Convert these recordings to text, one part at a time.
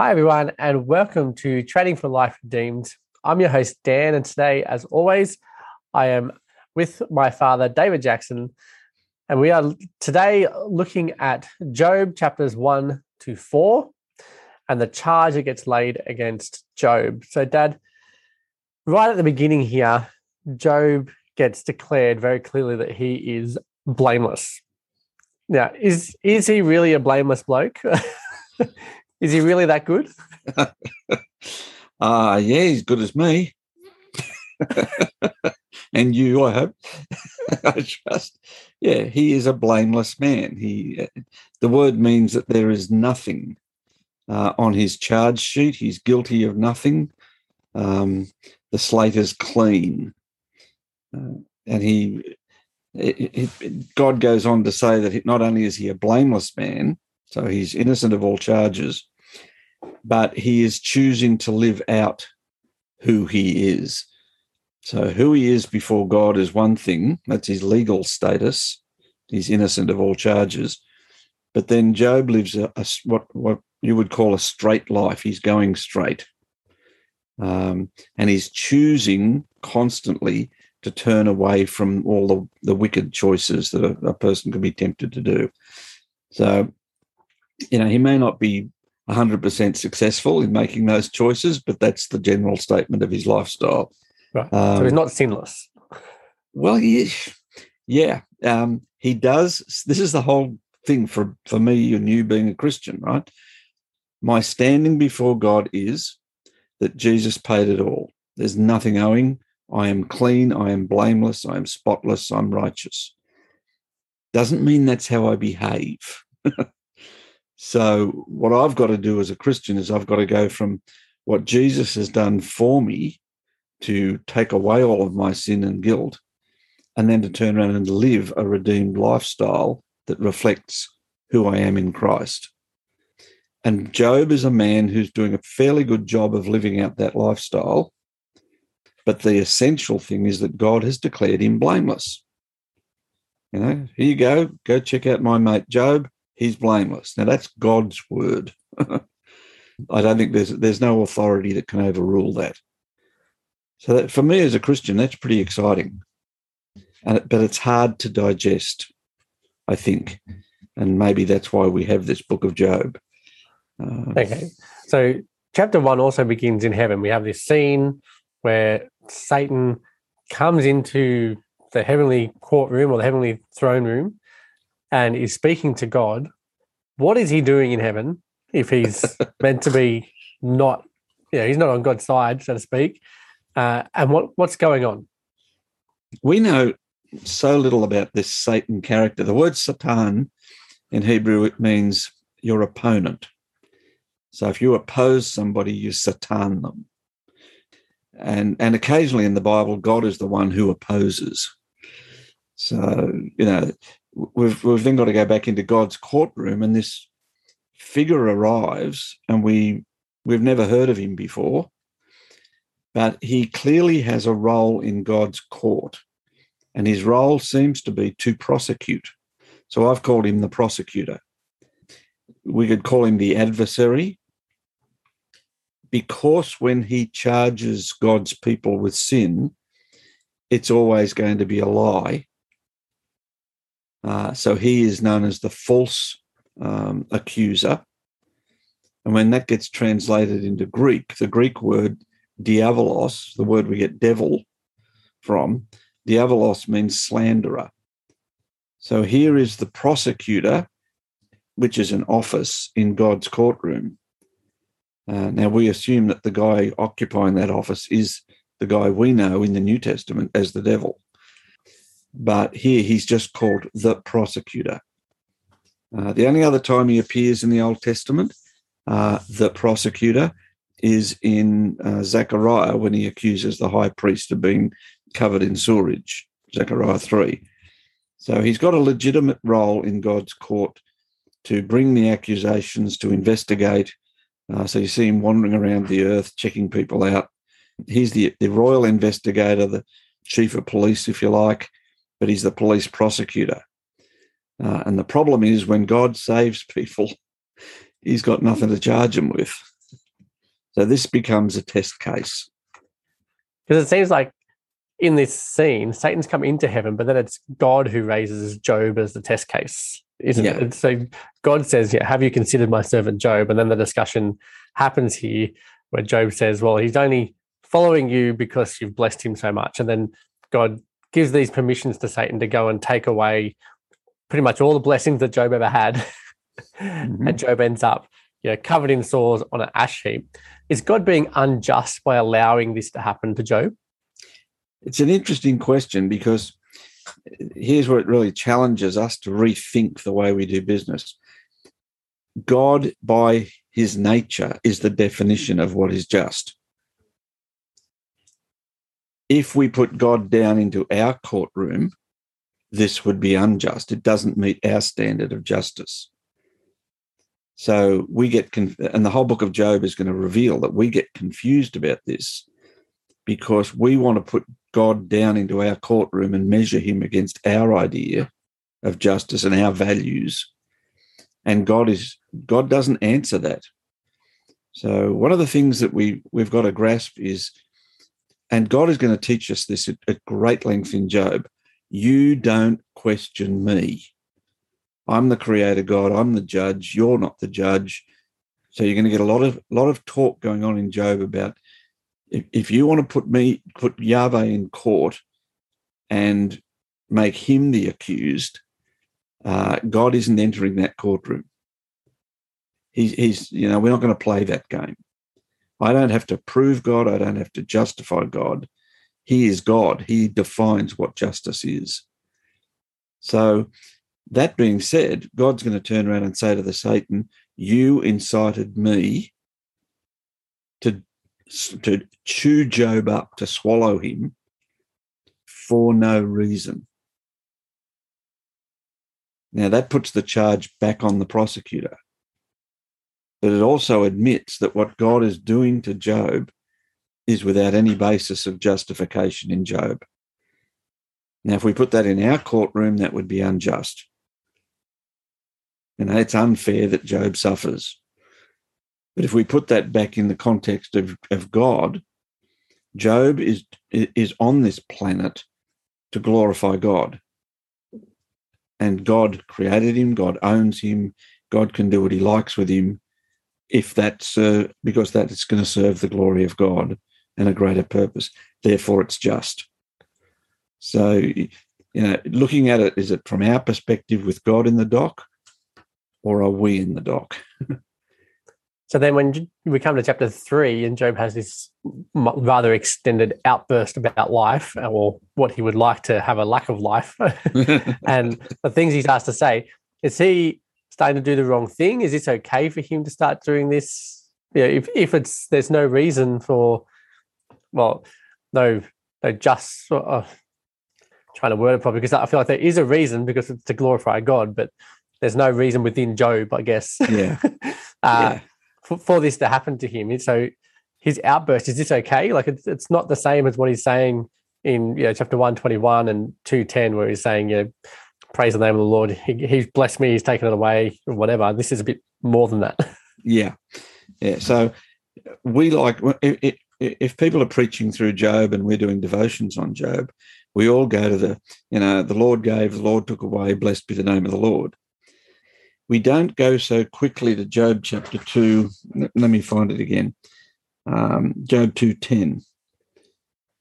Hi, everyone, and welcome to Trading for Life Redeemed. I'm your host, Dan, and today, as always, I am with my father, David Jackson, and we are today looking at Job chapters 1 to 4 and the charge that gets laid against Job. So, Dad, right at the beginning here, Job gets declared very clearly that he is blameless. Now, is is he really a blameless bloke? is he really that good? Ah, uh, yeah, he's good as me. and you, I hope. I trust. Yeah, he is a blameless man. He, the word means that there is nothing uh, on his charge sheet. He's guilty of nothing. Um, the slate is clean, uh, and he. It, it, God goes on to say that not only is he a blameless man, so he's innocent of all charges, but he is choosing to live out who he is. So, who he is before God is one thing, that's his legal status. He's innocent of all charges. But then Job lives a, a what, what you would call a straight life. He's going straight. Um, and he's choosing constantly to turn away from all the, the wicked choices that a, a person could be tempted to do. So, you know, he may not be 100% successful in making those choices, but that's the general statement of his lifestyle. Right. Um, so he's not sinless. Well, yeah, yeah. Um, he does. This is the whole thing for for me and you being a Christian, right? My standing before God is that Jesus paid it all. There's nothing owing. I am clean. I am blameless. I am spotless. I'm righteous. Doesn't mean that's how I behave. so, what I've got to do as a Christian is I've got to go from what Jesus has done for me to take away all of my sin and guilt, and then to turn around and live a redeemed lifestyle that reflects who I am in Christ. And Job is a man who's doing a fairly good job of living out that lifestyle. But the essential thing is that God has declared him blameless. You know, here you go, go check out my mate Job. He's blameless. Now that's God's word. I don't think there's there's no authority that can overrule that. So that, for me as a Christian, that's pretty exciting, and but it's hard to digest, I think, and maybe that's why we have this book of Job. Uh, okay, so chapter one also begins in heaven. We have this scene where Satan comes into the heavenly courtroom or the heavenly throne room and is speaking to God. What is he doing in heaven if he's meant to be not, you know, he's not on God's side, so to speak? Uh, and what, what's going on? We know so little about this Satan character. The word Satan in Hebrew it means your opponent. So if you oppose somebody, you Satan them. And and occasionally in the Bible, God is the one who opposes. So you know, we've we've then got to go back into God's courtroom, and this figure arrives, and we we've never heard of him before but he clearly has a role in God's court, and his role seems to be to prosecute. So I've called him the prosecutor. We could call him the adversary because when he charges God's people with sin, it's always going to be a lie. Uh, so he is known as the false um, accuser. And when that gets translated into Greek, the Greek word diavolos, the word we get devil from, diavolos means slanderer. So here is the prosecutor, which is an office in God's courtroom. Uh, now we assume that the guy occupying that office is the guy we know in the New Testament as the devil. But here he's just called the prosecutor. Uh, the only other time he appears in the Old Testament, uh, the prosecutor, is in uh, Zechariah when he accuses the high priest of being covered in sewerage, Zechariah 3. So he's got a legitimate role in God's court to bring the accusations, to investigate. Uh, so you see him wandering around the earth, checking people out. He's the, the royal investigator, the chief of police, if you like, but he's the police prosecutor. Uh, and the problem is when God saves people, he's got nothing to charge them with. So this becomes a test case. Because it seems like in this scene, Satan's come into heaven, but then it's God who raises Job as the test case, isn't Yeah. it? So God says, "Yeah, have you considered my servant Job?" And then the discussion happens here, where Job says, "Well, he's only following you because you've blessed him so much," and then God gives these permissions to Satan to go and take away pretty much all the blessings that Job ever had, and mm-hmm. Job ends up, you know, covered in sores on an ash heap. Is God being unjust by allowing this to happen to Job? It's an interesting question because here's where it really challenges us to rethink the way we do business. God, by his nature, is the definition of what is just. If we put God down into our courtroom, this would be unjust. It doesn't meet our standard of justice. So we get, conf- and the whole book of Job is going to reveal that we get confused about this because we want to put God down into our courtroom and measure him against our idea of justice and our values. And God is God doesn't answer that. So one of the things that we we've got to grasp is, and God is going to teach us this at, at great length in Job. You don't question me. I'm the creator God. I'm the judge. You're not the judge. So you're going to get a lot of lot of talk going on in Job about if, if you want to put me put Yahweh in court and make him the accused, uh, God isn't entering that courtroom. He's, he's you know we're not going to play that game. I don't have to prove God. I don't have to justify God. He is God. He defines what justice is. So, that being said, God's going to turn around and say to the Satan, "You incited me to to chew Job up, to swallow him for no reason." Now that puts the charge back on the prosecutor. But it also admits that what God is doing to Job is without any basis of justification in Job. Now, if we put that in our courtroom, that would be unjust. You know, it's unfair that Job suffers. But if we put that back in the context of, of God, Job is, is on this planet to glorify God. And God created him, God owns him, God can do what he likes with him if that's uh, because that is going to serve the glory of God and a greater purpose. Therefore, it's just. So, you know, looking at it, is it from our perspective with God in the dock, or are we in the dock? So then, when we come to chapter three, and Job has this rather extended outburst about life, or what he would like to have a lack of life, and the things he's asked to say, is he starting to do the wrong thing? Is this okay for him to start doing this? Yeah, if if it's there's no reason for, well, no, no, just uh, trying to word it properly because I feel like there is a reason because it's to glorify God, but there's no reason within Job, I guess. Yeah. uh, yeah. for, for this to happen to him. So his outburst is this okay? Like it's it's not the same as what he's saying in you know chapter one twenty one and two ten, where he's saying you know praise the name of the Lord. He, he's blessed me. He's taken it away. Or whatever. This is a bit more than that. Yeah, yeah. So we like if, if people are preaching through Job and we're doing devotions on Job, we all go to the you know the Lord gave, the Lord took away. Blessed be the name of the Lord. We don't go so quickly to Job chapter two. Let me find it again. Um, Job two ten.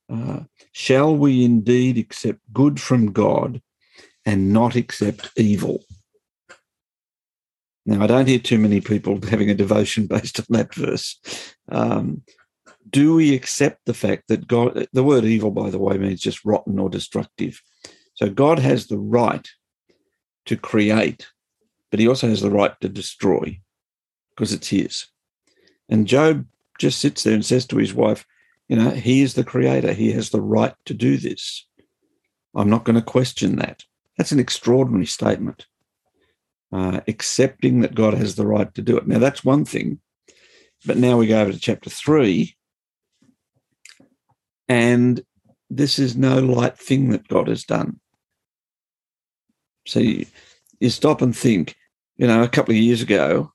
Uh, shall we indeed accept good from God and not accept evil? Now, I don't hear too many people having a devotion based on that verse. Um, do we accept the fact that God, the word evil, by the way, means just rotten or destructive? So God has the right to create, but he also has the right to destroy because it's his. And Job just sits there and says to his wife, you know, he is the creator. He has the right to do this. I'm not going to question that. That's an extraordinary statement. Uh, accepting that God has the right to do it. Now, that's one thing. But now we go over to chapter three, and this is no light thing that God has done. So you, you stop and think, you know, a couple of years ago,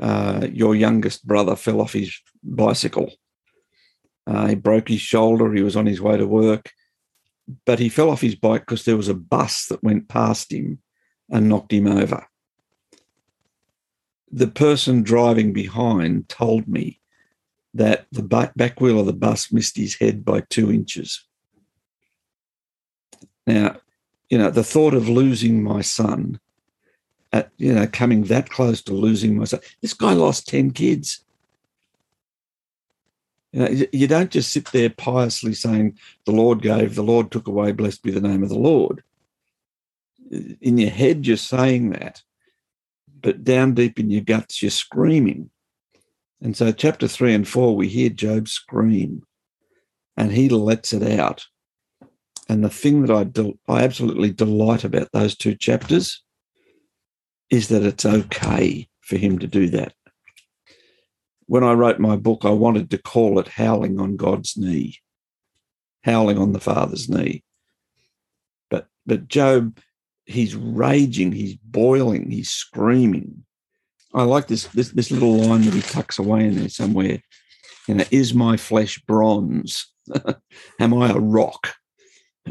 uh, your youngest brother fell off his bicycle. Uh, he broke his shoulder. He was on his way to work, but he fell off his bike because there was a bus that went past him and knocked him over. The person driving behind told me that the back wheel of the bus missed his head by two inches. Now, you know, the thought of losing my son, at, you know, coming that close to losing my son, this guy lost 10 kids. You know, you don't just sit there piously saying, the Lord gave, the Lord took away, blessed be the name of the Lord. In your head, you're saying that, but down deep in your guts, you're screaming. And so, chapter three and four, we hear Job scream and he lets it out. And the thing that I, del- I absolutely delight about those two chapters is that it's okay for him to do that. When I wrote my book, I wanted to call it Howling on God's Knee, howling on the Father's knee. But, but Job, he's raging, he's boiling, he's screaming. I like this, this this little line that he tucks away in there somewhere. You know, is my flesh bronze? Am I a rock?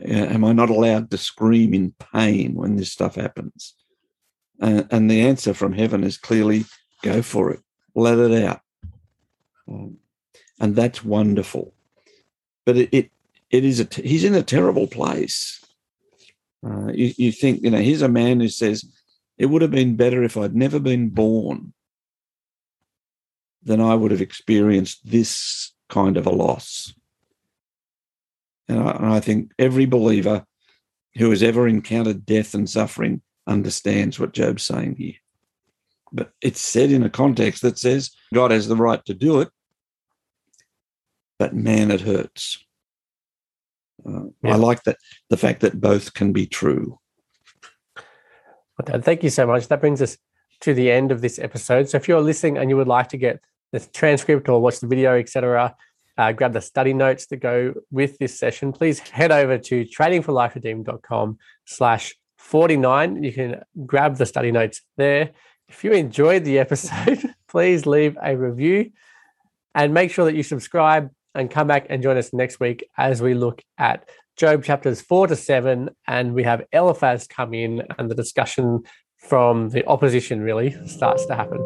am I not allowed to scream in pain when this stuff happens? Uh, and the answer from heaven is clearly go for it, let it out. Um, and that's wonderful. But it, it, it is a t- he's in a terrible place. Uh, you, you think, you know, here's a man who says, it would have been better if I'd never been born than I would have experienced this kind of a loss. And I, and I think every believer who has ever encountered death and suffering understands what Job's saying here. But it's said in a context that says God has the right to do it, but man, it hurts. Uh, yeah. I like that the fact that both can be true. Thank you so much. That brings us to the end of this episode. So if you're listening and you would like to get the transcript or watch the video, etc., uh, grab the study notes that go with this session, please head over to tradingforliferedeemed.com slash 49. You can grab the study notes there. If you enjoyed the episode, please leave a review and make sure that you subscribe and come back and join us next week as we look at Job chapters four to seven, and we have Eliphaz come in, and the discussion from the opposition really starts to happen.